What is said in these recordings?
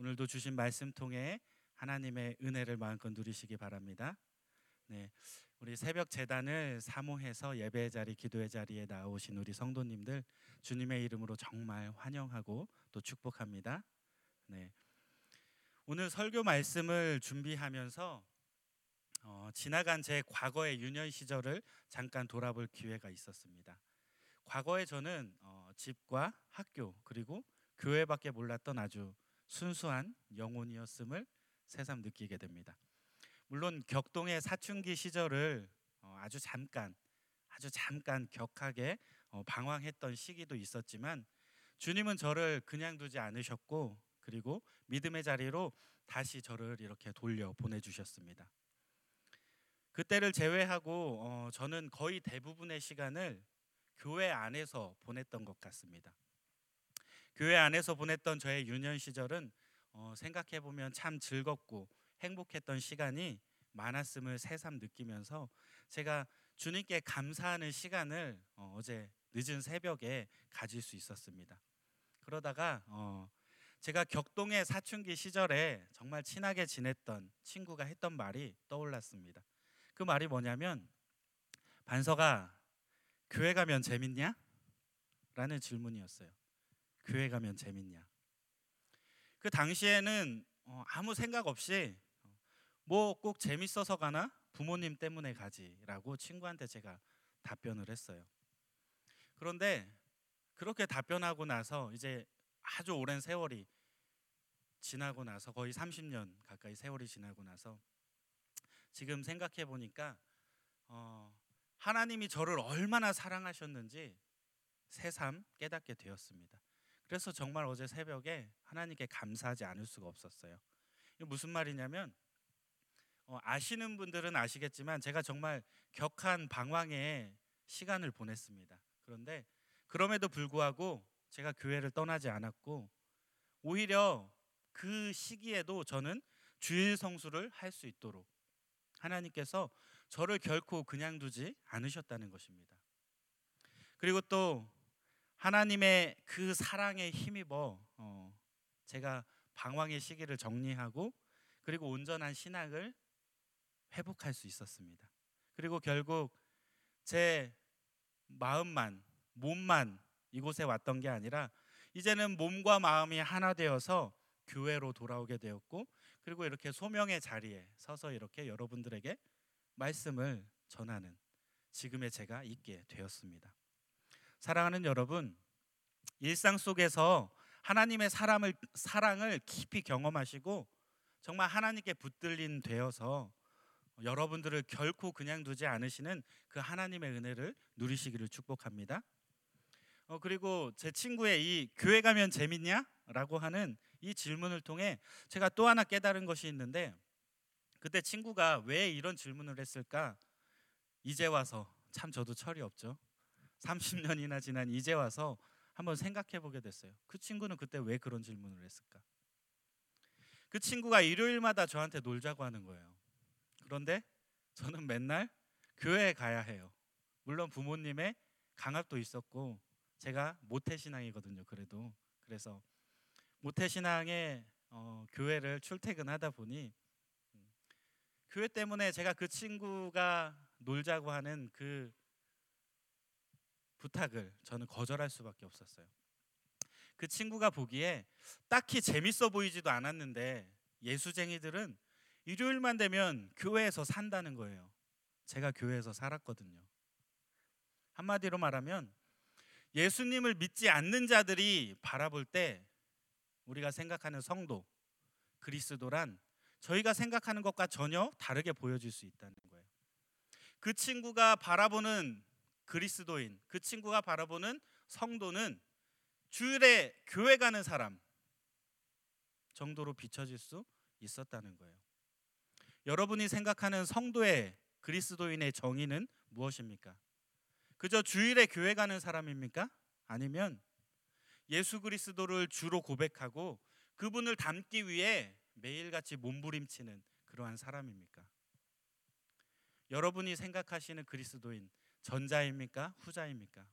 오늘도 주신 말씀 통해 하나님의 은혜를 마음껏 누리시기 바랍니다. 네, 우리 새벽 재단을 사모해서 예배 자리, 기도의 자리에 나오신 우리 성도님들 주님의 이름으로 정말 환영하고 또 축복합니다. 네, 오늘 설교 말씀을 준비하면서 어, 지나간 제 과거의 유년 시절을 잠깐 돌아볼 기회가 있었습니다. 과거에 저는 어, 집과 학교 그리고 교회밖에 몰랐던 아주 순수한 영혼이었음을 새삼 느끼게 됩니다. 물론 격동의 사춘기 시절을 어, 아주 잠깐 아주 잠깐 격하게 어, 방황했던 시기도 있었지만 주님은 저를 그냥 두지 않으셨고 그리고 믿음의 자리로 다시 저를 이렇게 돌려 보내주셨습니다. 그때를 제외하고 어, 저는 거의 대부분의 시간을 교회 안에서 보냈던 것 같습니다. 교회 안에서 보냈던 저의 유년 시절은 어, 생각해 보면 참 즐겁고 행복했던 시간이 많았음을 새삼 느끼면서 제가 주님께 감사하는 시간을 어, 어제 늦은 새벽에 가질 수 있었습니다. 그러다가 어, 제가 격동의 사춘기 시절에 정말 친하게 지냈던 친구가 했던 말이 떠올랐습니다. 그 말이 뭐냐면 반서가 교회 가면 재밌냐? 라는 질문이었어요. 교회 가면 재밌냐? 그 당시에는 어, 아무 생각 없이 뭐 꼭 재밌어서 가나 부모님 때문에 가지라고 친구한테 제가 답변을 했어요. 그런데 그렇게 답변하고 나서 이제 아주 오랜 세월이 지나고 나서 거의 30년 가까이 세월이 지나고 나서 지금 생각해 보니까 어, 하나님이 저를 얼마나 사랑하셨는지 새삼 깨닫게 되었습니다. 그래서 정말 어제 새벽에 하나님께 감사하지 않을 수가 없었어요. 무슨 말이냐면 어, 아시는 분들은 아시겠지만 제가 정말 격한 방황의 시간을 보냈습니다. 그런데 그럼에도 불구하고 제가 교회를 떠나지 않았고 오히려 그 시기에도 저는 주일 성수를 할 수 있도록 하나님께서 저를 결코 그냥 두지 않으셨다는 것입니다. 그리고 또 하나님의 그 사랑에 힘입어 어, 제가 방황의 시기를 정리하고 그리고 온전한 신앙을 회복할 수 있었습니다. 그리고 결국 제 마음만 몸만 이곳에 왔던 게 아니라 이제는 몸과 마음이 하나 되어서 교회로 돌아오게 되었고 그리고 이렇게 소명의 자리에 서서 이렇게 여러분들에게 말씀을 전하는 지금의 제가 있게 되었습니다. 사랑하는 여러분, 일상 속에서 하나님의 사람을 사랑을 깊이 경험하시고 정말 하나님께 붙들린 되어서 여러분들을 결코 그냥 두지 않으시는 그 하나님의 은혜를 누리시기를 축복합니다. 어, 그리고 제 친구의 이 교회 가면 재밌냐?라고 하는 이 질문을 통해 제가 또 하나 깨달은 것이 있는데 그때 친구가 왜 이런 질문을 했을까? 이제 와서 참 저도 철이 없죠. 30년이나 지난 이제 와서 한번 생각해 보게 됐어요. 그 친구는 그때 왜 그런 질문을 했을까? 그 친구가 일요일마다 저한테 놀자고 하는 거예요. 그런데 저는 맨날 교회에 가야 해요. 물론 부모님의 강압도 있었고 제가 모태 신앙이거든요. 그래도 그래서 모태 신앙의 어, 교회를 출퇴근하다 보니 음, 교회 때문에 제가 그 친구가 놀자고 하는 그 부탁을 저는 거절할 수밖에 없었어요. 그 친구가 보기에 딱히 재밌어 보이지도 않았는데 예수쟁이들은 일요일만 되면 교회에서 산다는 거예요. 제가 교회에서 살았거든요. 한마디로 말하면 예수님을 믿지 않는 자들이 바라볼 때 우리가 생각하는 성도, 그리스도란 저희가 생각하는 것과 전혀 다르게 보여질 수 있다는 거예요. 그 친구가 바라보는 그리스도인, 그 친구가 바라보는 성도는 주일에 교회 가는 사람 정도로 비춰질 수 있었다는 거예요. 여러분이 생각하는 성도의 그리스도인의 정의는 무엇입니까? 그저 주일에 교회 가는 사람입니까? 아니면 예수 그리스도를 주로 고백하고 그분을 닮기 위해 매일같이 몸부림치는 그러한 사람입니까? 여러분이 생각하시는 그리스도인 전자입니까? 후자입니까?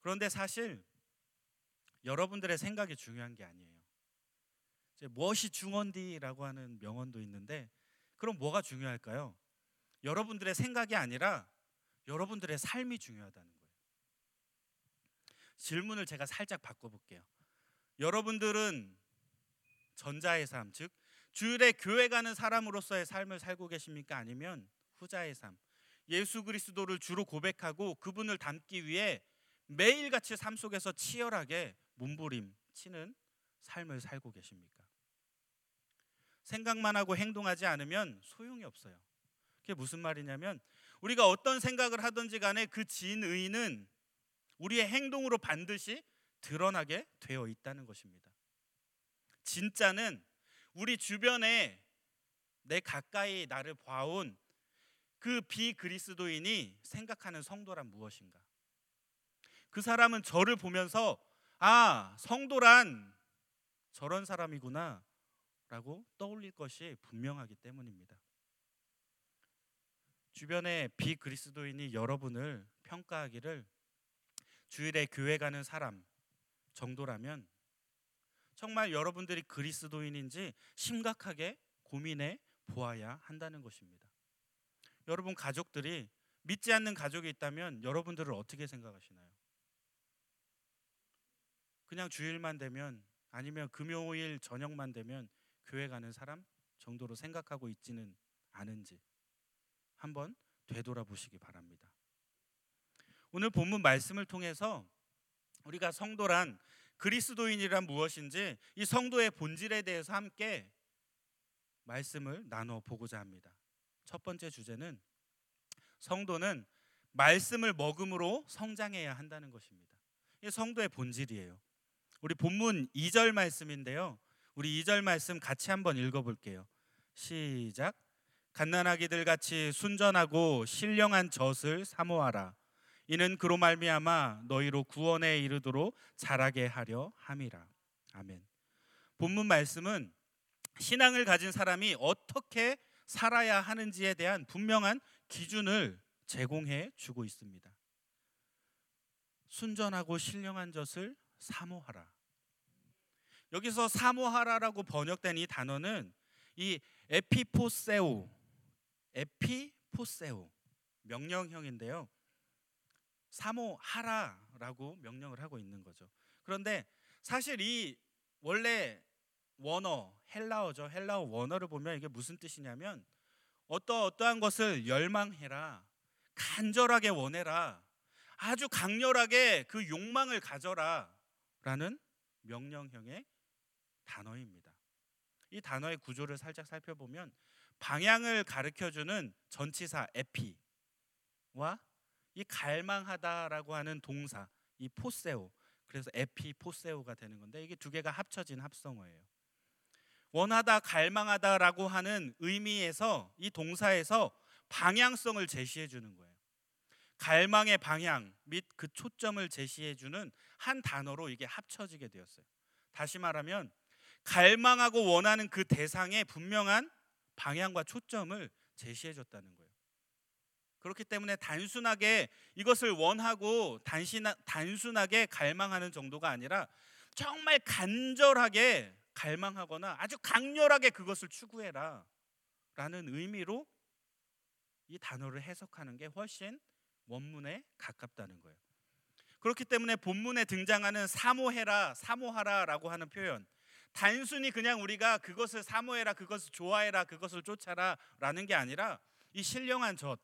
그런데 사실 여러분들의 생각이 중요한 게 아니에요. 무엇이 중헌디라고 하는 명언도 있는데 그럼 뭐가 중요할까요? 여러분들의 생각이 아니라 여러분들의 삶이 중요하다는 거예요. 질문을 제가 살짝 바꿔볼게요. 여러분들은 전자의 삶, 즉 주일에 교회 가는 사람으로서의 삶을 살고 계십니까? 아니면 후자의 삶, 예수 그리스도를 주로 고백하고 그분을 닮기 위해 매일같이 삶 속에서 치열하게 몸부림 치는 삶을 살고 계십니까? 생각만 하고 행동하지 않으면 소용이 없어요. 그게 무슨 말이냐면 우리가 어떤 생각을 하든지 간에 그 진의는 우리의 행동으로 반드시 드러나게 되어 있다는 것입니다. 진짜는 우리 주변에 내 가까이 나를 봐온 그 비그리스도인이 생각하는 성도란 무엇인가? 그 사람은 저를 보면서 아, 성도란 저런 사람이구나 라고 떠올릴 것이 분명하기 때문입니다. 주변에 비그리스도인이 여러분을 평가하기를 주일에 교회 가는 사람 정도라면 정말 여러분들이 그리스도인인지 심각하게 고민해 보아야 한다는 것입니다. 여러분 가족들이 믿지 않는 가족이 있다면 여러분들을 어떻게 생각하시나요? 그냥 주일만 되면 아니면 금요일 저녁만 되면 교회 가는 사람 정도로 생각하고 있지는 않은지 한번 되돌아보시기 바랍니다. 오늘 본문 말씀을 통해서 우리가 성도란 그리스도인이란 무엇인지 이 성도의 본질에 대해서 함께 말씀을 나눠 보고자 합니다. 첫 번째 주제는 성도는 말씀을 먹음으로 성장해야 한다는 것입니다. 이 성도의 본질이에요. 우리 본문 2절 말씀인데요. 우리 2절 말씀 같이 한번 읽어 볼게요. 시작. 갓난아기들 같이 순전하고 신령한 젖을 사모하라. 이는 그로 말미암아 너희로 구원에 이르도록 자라게 하려 함이라. 아멘. 본문 말씀은 신앙을 가진 사람이 어떻게 살아야 하는지에 대한 분명한 기준을 제공해 주고 있습니다. 순전하고 신령한 젖을 사모하라. 여기서 사모하라라고 번역된 이 단어는 이 에피포세오 에피포세오 명령형인데요. 사모하라라고 명령을 하고 있는 거죠. 그런데 사실 이 원래 원어 헬라어죠. 헬라어 원어를 보면 이게 무슨 뜻이냐면 어떠 어떠한 것을 열망해라. 간절하게 원해라. 아주 강렬하게 그 욕망을 가져라라는 명령형의 단어입니다. 이 단어의 구조를 살짝 살펴보면 방향을 가르쳐 주는 전치사 에피와 이 갈망하다라고 하는 동사 이 포세오 그래서 에피 포세오가 되는 건데 이게 두 개가 합쳐진 합성어예요. 원하다 갈망하다라고 하는 의미에서 이 동사에서 방향성을 제시해 주는 거예요. 갈망의 방향 및 그 초점을 제시해 주는 한 단어로 이게 합쳐지게 되었어요. 다시 말하면 갈망하고 원하는 그 대상에 분명한 방향과 초점을 제시해 줬다는 거예요. 그렇기 때문에 단순하게 이것을 원하고 단순하, 단순하게 갈망하는 정도가 아니라 정말 간절하게 갈망하거나 아주 강렬하게 그것을 추구해라 라는 의미로 이 단어를 해석하는 게 훨씬 원문에 가깝다는 거예요. 그렇기 때문에 본문에 등장하는 사모해라, 사모하라라고 하는 표현 단순히 그냥 우리가 그것을 사모해라, 그것을 좋아해라, 그것을 쫓아라라는 게 아니라 이 신령한 젖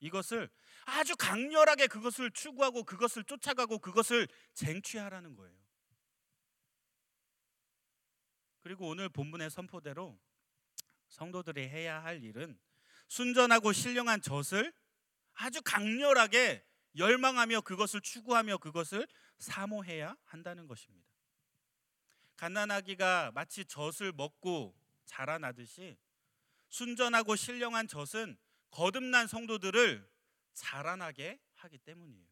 이것을 아주 강렬하게 그것을 추구하고 그것을 쫓아가고 그것을 쟁취하라는 거예요. 그리고 오늘 본문의 선포대로 성도들이 해야 할 일은 순전하고 신령한 젖을 아주 강렬하게 열망하며 그것을 추구하며 그것을 사모해야 한다는 것입니다. 갓난아기가 마치 젖을 먹고 자라나듯이 순전하고 신령한 젖은 거듭난 성도들을 자라나게 하기 때문이에요.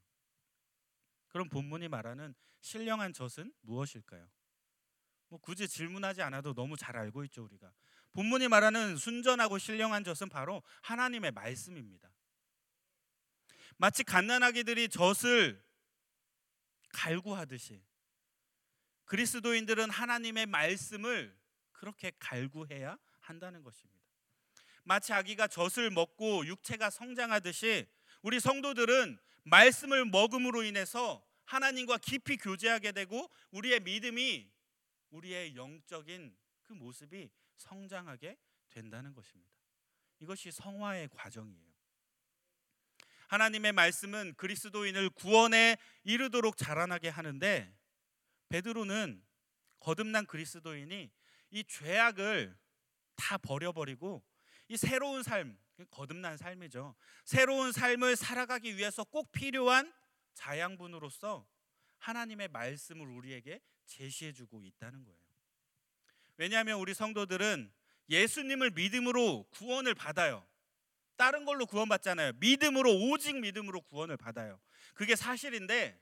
그럼 본문이 말하는 신령한 젖은 무엇일까요? 뭐 굳이 질문하지 않아도 너무 잘 알고 있죠 우리가. 본문이 말하는 순전하고 신령한 젖은 바로 하나님의 말씀입니다. 마치 갓난아기들이 젖을 갈구하듯이 그리스도인들은 하나님의 말씀을 그렇게 갈구해야 한다는 것입니다. 마치 아기가 젖을 먹고 육체가 성장하듯이 우리 성도들은 말씀을 먹음으로 인해서 하나님과 깊이 교제하게 되고 우리의 믿음이 우리의 영적인 그 모습이 성장하게 된다는 것입니다. 이것이 성화의 과정이에요. 하나님의 말씀은 그리스도인을 구원에 이르도록 자라나게 하는데 베드로는 거듭난 그리스도인이 이 죄악을 다 버려버리고 이 새로운 삶, 거듭난 삶이죠. 새로운 삶을 살아가기 위해서 꼭 필요한 자양분으로서 하나님의 말씀을 우리에게 제시해 주고 있다는 거예요. 왜냐하면 우리 성도들은 예수님을 믿음으로 구원을 받아요. 다른 걸로 구원받잖아요. 믿음으로 오직 믿음으로 구원을 받아요. 그게 사실인데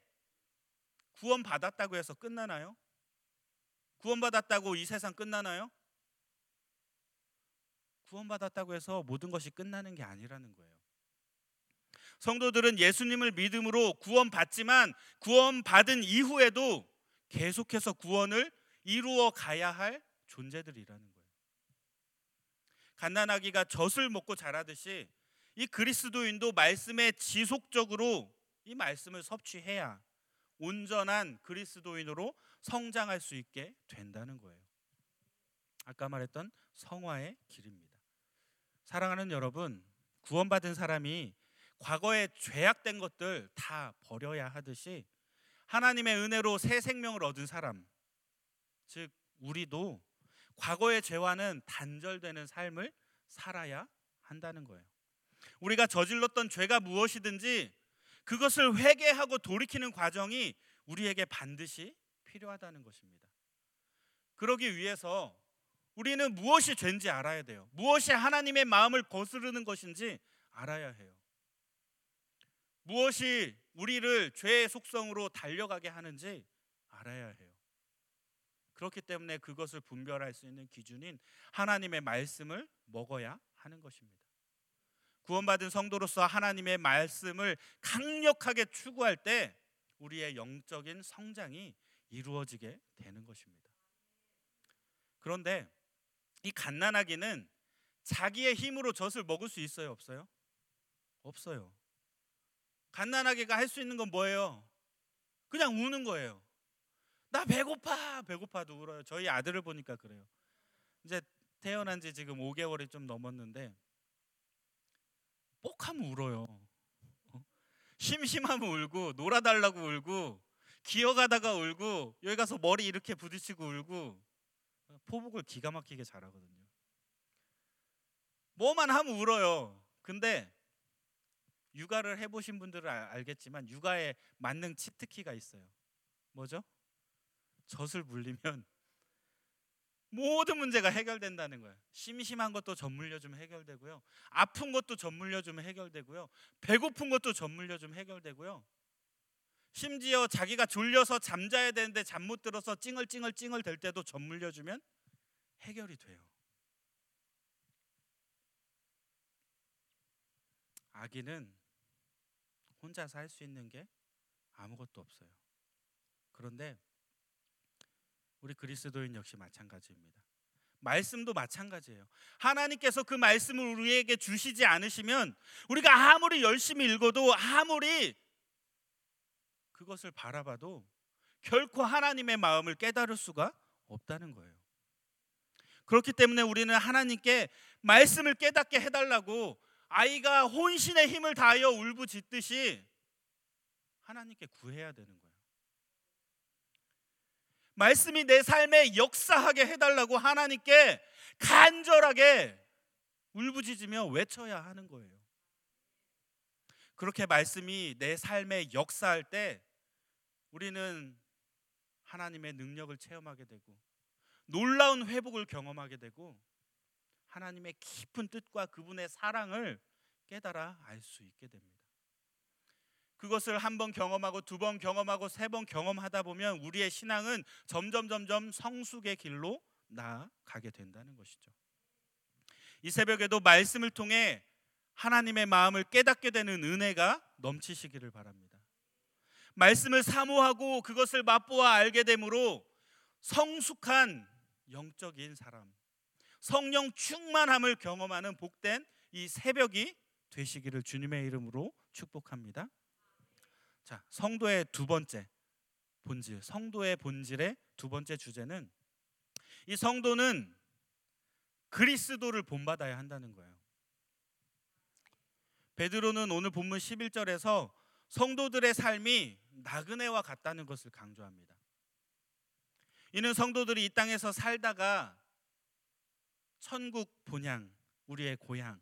구원 받았다고 해서 끝나나요? 구원 받았다고 이 세상 끝나나요? 구원 받았다고 해서 모든 것이 끝나는 게 아니라는 거예요. 성도들은 예수님을 믿음으로 구원 받지만 구원 받은 이후에도 계속해서 구원을 이루어 가야 할 존재들이라는 거예요. 갓난아기가 젖을 먹고 자라듯이 이 그리스도인도 말씀에 지속적으로 이 말씀을 섭취해야 온전한 그리스도인으로 성장할 수 있게 된다는 거예요. 아까 말했던 성화의 길입니다. 사랑하는 여러분, 구원받은 사람이 과거에 죄악된 것들 다 버려야 하듯이 하나님의 은혜로 새 생명을 얻은 사람, 즉 우리도 과거의 죄와는 단절되는 삶을 살아야 한다는 거예요. 우리가 저질렀던 죄가 무엇이든지 그것을 회개하고 돌이키는 과정이 우리에게 반드시 필요하다는 것입니다. 그러기 위해서 우리는 무엇이 죄인지 알아야 돼요. 무엇이 하나님의 마음을 거스르는 것인지 알아야 해요. 무엇이 우리를 죄의 속성으로 달려가게 하는지 알아야 해요. 그렇기 때문에 그것을 분별할 수 있는 기준인 하나님의 말씀을 먹어야 하는 것입니다. 구원받은 성도로서 하나님의 말씀을 강력하게 추구할 때 우리의 영적인 성장이 이루어지게 되는 것입니다. 그런데 이 갓난아기는 자기의 힘으로 젖을 먹을 수 있어요, 없어요? 없어요. 갓난아기가 할 수 있는 건 뭐예요? 그냥 우는 거예요. 나 배고파, 배고파도 울어요. 저희 아들을 보니까 그래요. 이제 태어난 지 지금 5개월이 좀 넘었는데 뽁하면 울어요. 어? 심심하면 울고 놀아달라고 울고 기어가다가 울고 여기 가서 머리 이렇게 부딪히고 울고 포복을 기가 막히게 잘하거든요. 뭐만 하면 울어요. 근데 육아를 해보신 분들은 알겠지만 육아에 만능 치트키가 있어요. 뭐죠? 젖을 물리면 모든 문제가 해결된다는 거예요. 심심한 것도 젖 물려주면 해결되고요. 아픈 것도 젖 물려주면 해결되고요. 배고픈 것도 젖 물려주면 해결되고요. 심지어 자기가 졸려서 잠자야 되는데 잠 못 들어서 찡얼찡얼 찡얼 될 때도 젖 물려주면 해결이 돼요. 아기는 혼자서 할 수 있는 게 아무것도 없어요. 그런데 우리 그리스도인 역시 마찬가지입니다. 말씀도 마찬가지예요. 하나님께서 그 말씀을 우리에게 주시지 않으시면 우리가 아무리 열심히 읽어도 아무리 그것을 바라봐도 결코 하나님의 마음을 깨달을 수가 없다는 거예요. 그렇기 때문에 우리는 하나님께 말씀을 깨닫게 해달라고 아이가 혼신의 힘을 다하여 울부짖듯이 하나님께 구해야 되는 거예요. 말씀이 내 삶에 역사하게 해달라고 하나님께 간절하게 울부짖으며 외쳐야 하는 거예요. 그렇게 말씀이 내 삶에 역사할 때 우리는 하나님의 능력을 체험하게 되고 놀라운 회복을 경험하게 되고 하나님의 깊은 뜻과 그분의 사랑을 깨달아 알 수 있게 됩니다. 그것을 한 번 경험하고 두 번 경험하고 세 번 경험하다 보면 우리의 신앙은 점점 점점 성숙의 길로 나아가게 된다는 것이죠. 이 새벽에도 말씀을 통해 하나님의 마음을 깨닫게 되는 은혜가 넘치시기를 바랍니다. 말씀을 사모하고 그것을 맛보아 알게 되므로 성숙한 영적인 사람, 성령 충만함을 경험하는 복된 이 새벽이 되시기를 주님의 이름으로 축복합니다. 자, 성도의 두 번째 본질, 성도의 본질의 두 번째 주제는 이 성도는 그리스도를 본받아야 한다는 거예요. 베드로는 오늘 본문 11절에서 성도들의 삶이 나그네와 같다는 것을 강조합니다. 이는 성도들이 이 땅에서 살다가 천국 본향, 우리의 고향,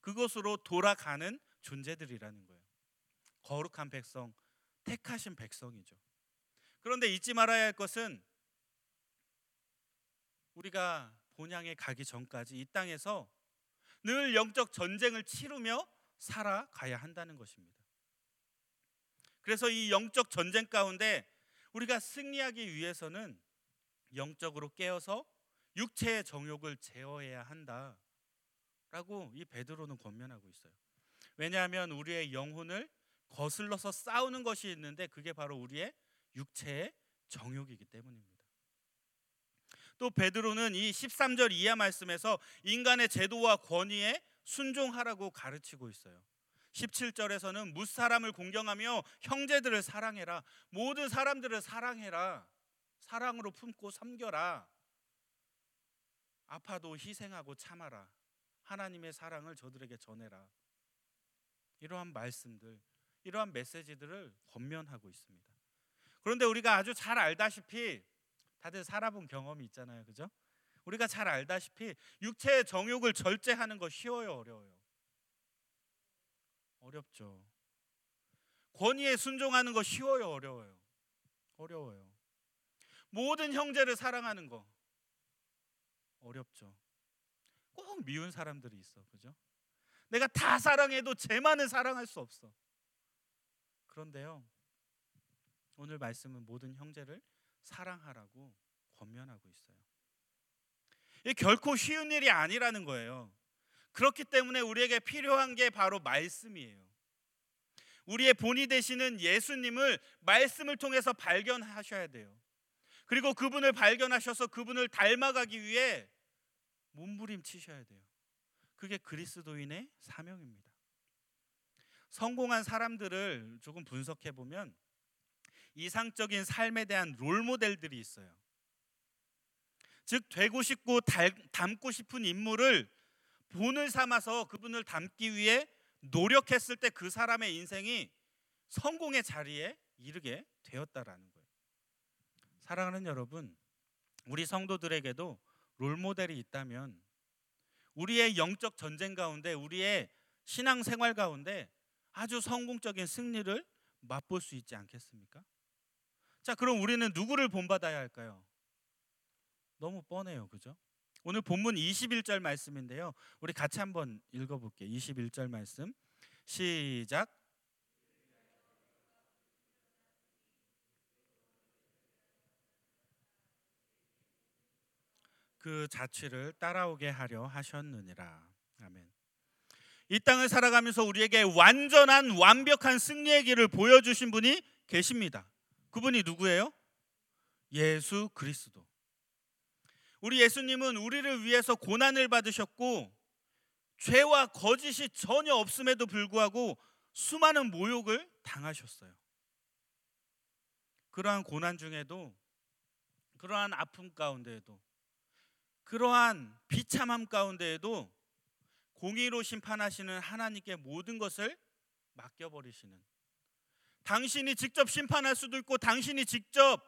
그곳으로 돌아가는 존재들이라는 거예요. 거룩한 백성, 택하신 백성이죠. 그런데 잊지 말아야 할 것은 우리가 본향에 가기 전까지 이 땅에서 늘 영적 전쟁을 치르며 살아가야 한다는 것입니다. 그래서 이 영적 전쟁 가운데 우리가 승리하기 위해서는 영적으로 깨어서 육체의 정욕을 제어해야 한다라고 이 베드로는 권면하고 있어요. 왜냐하면 우리의 영혼을 거슬러서 싸우는 것이 있는데 그게 바로 우리의 육체의 정욕이기 때문입니다. 또 베드로는 이 13절 이하 말씀에서 인간의 제도와 권위에 순종하라고 가르치고 있어요. 17절에서는 무사람을 공경하며 형제들을 사랑해라. 모든 사람들을 사랑해라. 사랑으로 품고 섬겨라. 아파도 희생하고 참아라. 하나님의 사랑을 저들에게 전해라. 이러한 말씀들, 이러한 메시지들을 권면하고 있습니다. 그런데 우리가 아주 잘 알다시피 다들 살아본 경험이 있잖아요. 그죠? 우리가 잘 알다시피 육체의 정욕을 절제하는 거 쉬워요, 어려워요? 어렵죠. 권위에 순종하는 거 쉬워요, 어려워요? 어려워요. 모든 형제를 사랑하는 거 어렵죠. 꼭 미운 사람들이 있어. 그죠? 내가 다 사랑해도 쟤만은 사랑할 수 없어. 그런데요. 오늘 말씀은 모든 형제를 사랑하라고 권면하고 있어요. 이 결코 쉬운 일이 아니라는 거예요. 그렇기 때문에 우리에게 필요한 게 바로 말씀이에요. 우리의 본이 되시는 예수님을 말씀을 통해서 발견하셔야 돼요. 그리고 그분을 발견하셔서 그분을 닮아가기 위해 몸부림치셔야 돼요. 그게 그리스도인의 사명입니다. 성공한 사람들을 조금 분석해 보면 이상적인 삶에 대한 롤 모델들이 있어요. 즉 되고 싶고 닮고 싶은 인물을 본을 삼아서 그분을 닮기 위해 노력했을 때 그 사람의 인생이 성공의 자리에 이르게 되었다라는 거예요. 사랑하는 여러분, 우리 성도들에게도 롤 모델이 있다면 우리의 영적 전쟁 가운데 우리의 신앙 생활 가운데 아주 성공적인 승리를 맛볼 수 있지 않겠습니까? 자, 그럼 우리는 누구를 본받아야 할까요? 너무 뻔해요. 그죠? 오늘 본문 21절 말씀인데요. 우리 같이 한번 읽어 볼게요. 21절 말씀. 시작. 그 자취를 따라오게 하려 하셨느니라. 아멘. 이 땅을 살아가면서 우리에게 완전한 완벽한 승리의 길을 보여주신 분이 계십니다. 그분이 누구예요? 예수 그리스도. 우리 예수님은 우리를 위해서 고난을 받으셨고 죄와 거짓이 전혀 없음에도 불구하고 수많은 모욕을 당하셨어요. 그러한 고난 중에도 그러한 아픔 가운데에도 그러한 비참함 가운데에도 공의로 심판하시는 하나님께 모든 것을 맡겨버리시는 당신이 직접 심판할 수도 있고 당신이 직접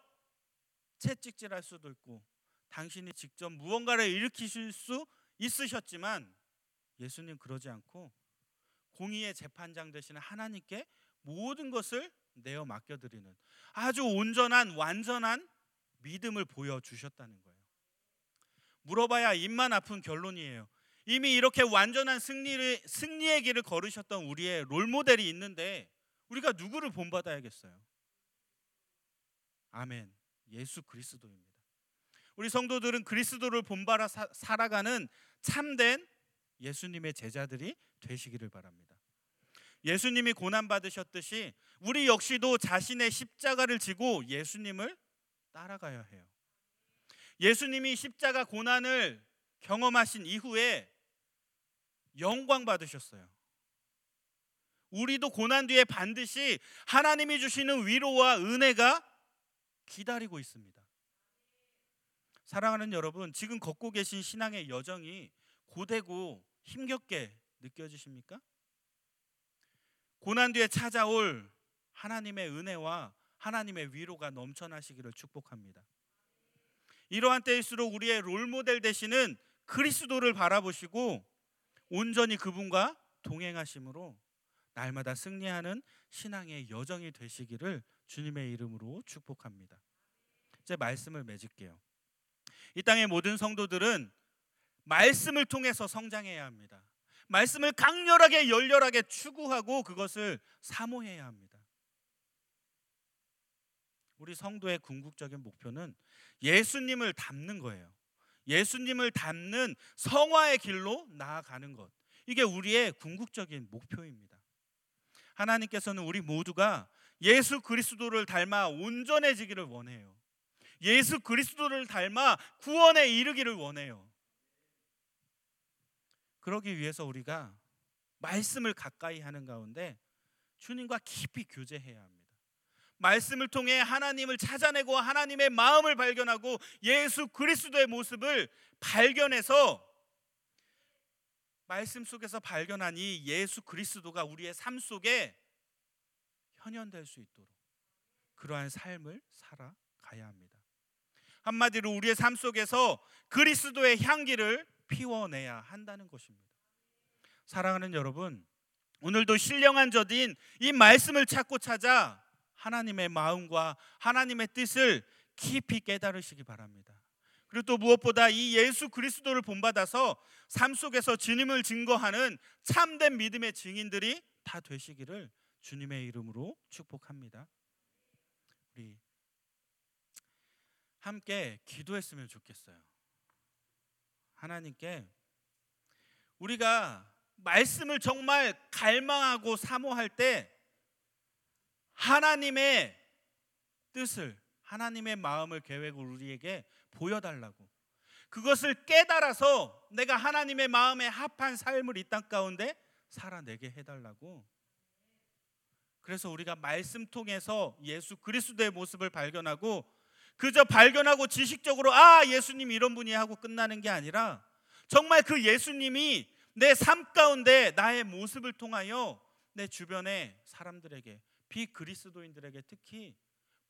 채찍질할 수도 있고 당신이 직접 무언가를 일으키실 수 있으셨지만 예수님 그러지 않고 공의의 재판장 되시는 하나님께 모든 것을 내어 맡겨드리는 아주 온전한 완전한 믿음을 보여주셨다는 거예요. 물어봐야 입만 아픈 결론이에요. 이미 이렇게 완전한 승리를, 승리의 길을 걸으셨던 우리의 롤 모델이 있는데 우리가 누구를 본받아야겠어요? 아멘. 예수 그리스도입니다. 우리 성도들은 그리스도를 본받아 사, 살아가는 참된 예수님의 제자들이 되시기를 바랍니다. 예수님이 고난 받으셨듯이 우리 역시도 자신의 십자가를 지고 예수님을 따라가야 해요. 예수님이 십자가 고난을 경험하신 이후에 영광 받으셨어요. 우리도 고난 뒤에 반드시 하나님이 주시는 위로와 은혜가 기다리고 있습니다. 사랑하는 여러분, 지금 걷고 계신 신앙의 여정이 고되고 힘겹게 느껴지십니까? 고난 뒤에 찾아올 하나님의 은혜와 하나님의 위로가 넘쳐나시기를 축복합니다. 이러한 때일수록 우리의 롤모델 되시는 그리스도를 바라보시고 온전히 그분과 동행하심으로 날마다 승리하는 신앙의 여정이 되시기를 주님의 이름으로 축복합니다. 이제 말씀을 맺을게요. 이 땅의 모든 성도들은 말씀을 통해서 성장해야 합니다. 말씀을 강렬하게 열렬하게 추구하고 그것을 사모해야 합니다. 우리 성도의 궁극적인 목표는 예수님을 닮는 거예요. 예수님을 닮는 성화의 길로 나아가는 것. 이게 우리의 궁극적인 목표입니다. 하나님께서는 우리 모두가 예수 그리스도를 닮아 온전해지기를 원해요. 예수 그리스도를 닮아 구원에 이르기를 원해요. 그러기 위해서 우리가 말씀을 가까이 하는 가운데 주님과 깊이 교제해야 합니다. 말씀을 통해 하나님을 찾아내고 하나님의 마음을 발견하고 예수 그리스도의 모습을 발견해서 말씀 속에서 발견한 이 예수 그리스도가 우리의 삶 속에 현현될 수 있도록 그러한 삶을 살아가야 합니다. 한마디로 우리의 삶 속에서 그리스도의 향기를 피워내야 한다는 것입니다. 사랑하는 여러분, 오늘도 신령한 저인 이 말씀을 찾고 찾아 하나님의 마음과 하나님의 뜻을 깊이 깨달으시기 바랍니다. 그리고 또 무엇보다 이 예수 그리스도를 본받아서 삶 속에서 주님을 증거하는 참된 믿음의 증인들이 다 되시기를 주님의 이름으로 축복합니다. 우리 함께 기도했으면 좋겠어요. 하나님께 우리가 말씀을 정말 갈망하고 사모할 때 하나님의 뜻을 하나님의 마음을 계획을 우리에게 보여달라고. 그것을 깨달아서 내가 하나님의 마음에 합한 삶을 이 땅 가운데 살아내게 해달라고. 그래서 우리가 말씀 통해서 예수 그리스도의 모습을 발견하고 그저 발견하고 지식적으로 아 예수님 이런 분이 하고 끝나는 게 아니라 정말 그 예수님이 내 삶 가운데 나의 모습을 통하여 내 주변의 사람들에게 비그리스도인들에게 특히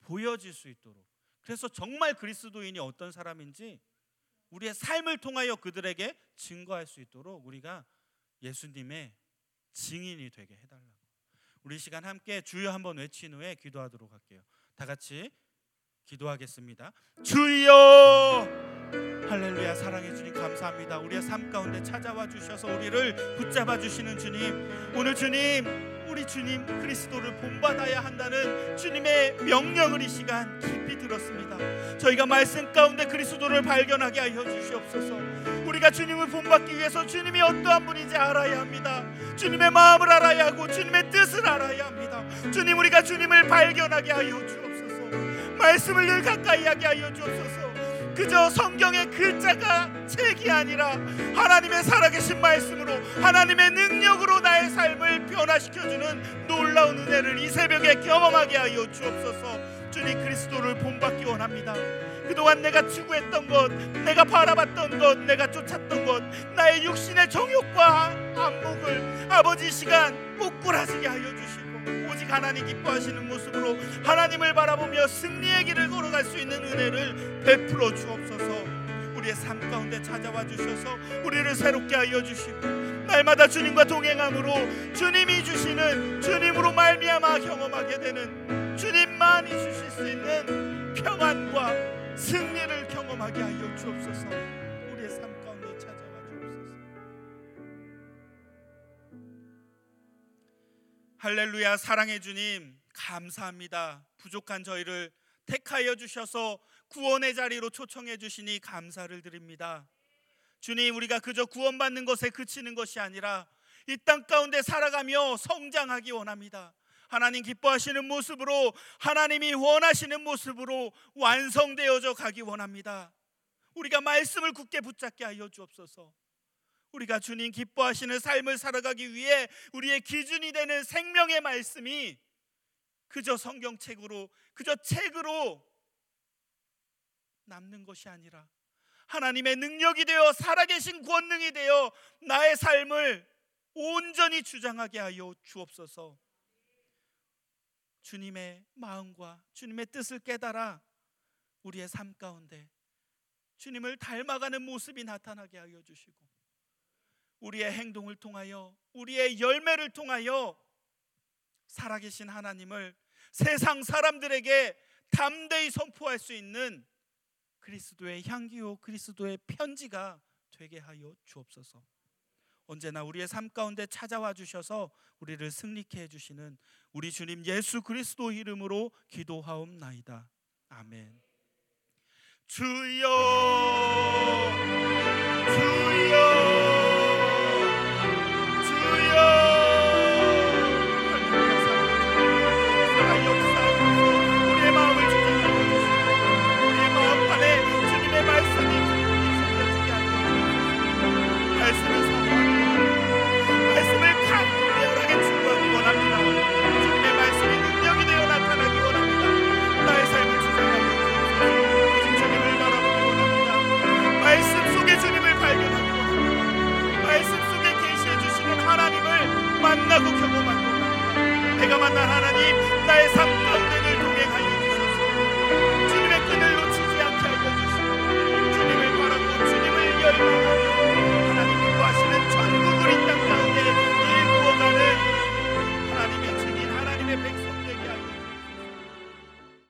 보여질 수 있도록. 그래서 정말 그리스도인이 어떤 사람인지 우리의 삶을 통하여 그들에게 증거할 수 있도록 우리가 예수님의 증인이 되게 해달라고. 우리 시간 함께 주여 한번 외친 후에 기도하도록 할게요. 다 같이 기도하겠습니다. 주여! 할렐루야 사랑해 주님 감사합니다. 우리의 삶 가운데 찾아와 주셔서 우리를 붙잡아 주시는 주님 오늘 주님 우리 주님 그리스도를 본받아야 한다는 주님의 명령을 이 시간 깊이 들었습니다. 저희가 말씀 가운데 그리스도를 발견하게 하여 주시옵소서. 우리가 주님을 본받기 위해서 주님이 어떠한 분인지 알아야 합니다. 주님의 마음을 알아야 하고 주님의 뜻을 알아야 합니다. 주님 우리가 주님을 발견하게 하여 주옵소서. 말씀을 늘 가까이 하게 하여 주옵소서. 그저 성경의 글자가 책이 아니라 하나님의 살아계신 말씀으로 하나님의 능력으로 나의 삶을 변화시켜주는 놀라운 은혜를 이 새벽에 경험하게 하여 주옵소서. 주님 그리스도를 본받기 원합니다. 그동안 내가 추구했던 것 내가 바라봤던 것 내가 쫓았던 것 나의 육신의 정욕과 안목을 아버지 시간 꼬꾸라지게 하여 주시고 오직 하나님 기뻐하시는 모습으로 하나님을 바라보며 승리의 길을 걸어갈 수 있는 은혜를 베풀어 주옵소서. 우리의 삶 가운데 찾아와 주셔서 우리를 새롭게 하여 주시고 날마다 주님과 동행함으로 주님이 주시는 주님으로 말미암아 경험하게 되는 주님만이 주실 수 있는 평안과 승리를 경험하게 하여 주옵소서. 할렐루야 사랑해 주님 감사합니다. 부족한 저희를 택하여 주셔서 구원의 자리로 초청해 주시니 감사를 드립니다. 주님 우리가 그저 구원받는 것에 그치는 것이 아니라 이 땅 가운데 살아가며 성장하기 원합니다. 하나님 기뻐하시는 모습으로 하나님이 원하시는 모습으로 완성되어져 가기 원합니다. 우리가 말씀을 굳게 붙잡게 하여 주옵소서. 우리가 주님 기뻐하시는 삶을 살아가기 위해 우리의 기준이 되는 생명의 말씀이 그저 성경책으로 그저 책으로 남는 것이 아니라 하나님의 능력이 되어 살아계신 권능이 되어 나의 삶을 온전히 주장하게 하여 주옵소서. 주님의 마음과 주님의 뜻을 깨달아 우리의 삶 가운데 주님을 닮아가는 모습이 나타나게 하여 주시고 우리의 행동을 통하여 우리의 열매를 통하여 살아계신 하나님을 세상 사람들에게 담대히 선포할 수 있는 그리스도의 향기요 그리스도의 편지가 되게 하여 주옵소서. 언제나 우리의 삶 가운데 찾아와 주셔서 우리를 승리케 해 주시는 우리 주님 예수 그리스도 이름으로 기도하옵나이다. 아멘. 주여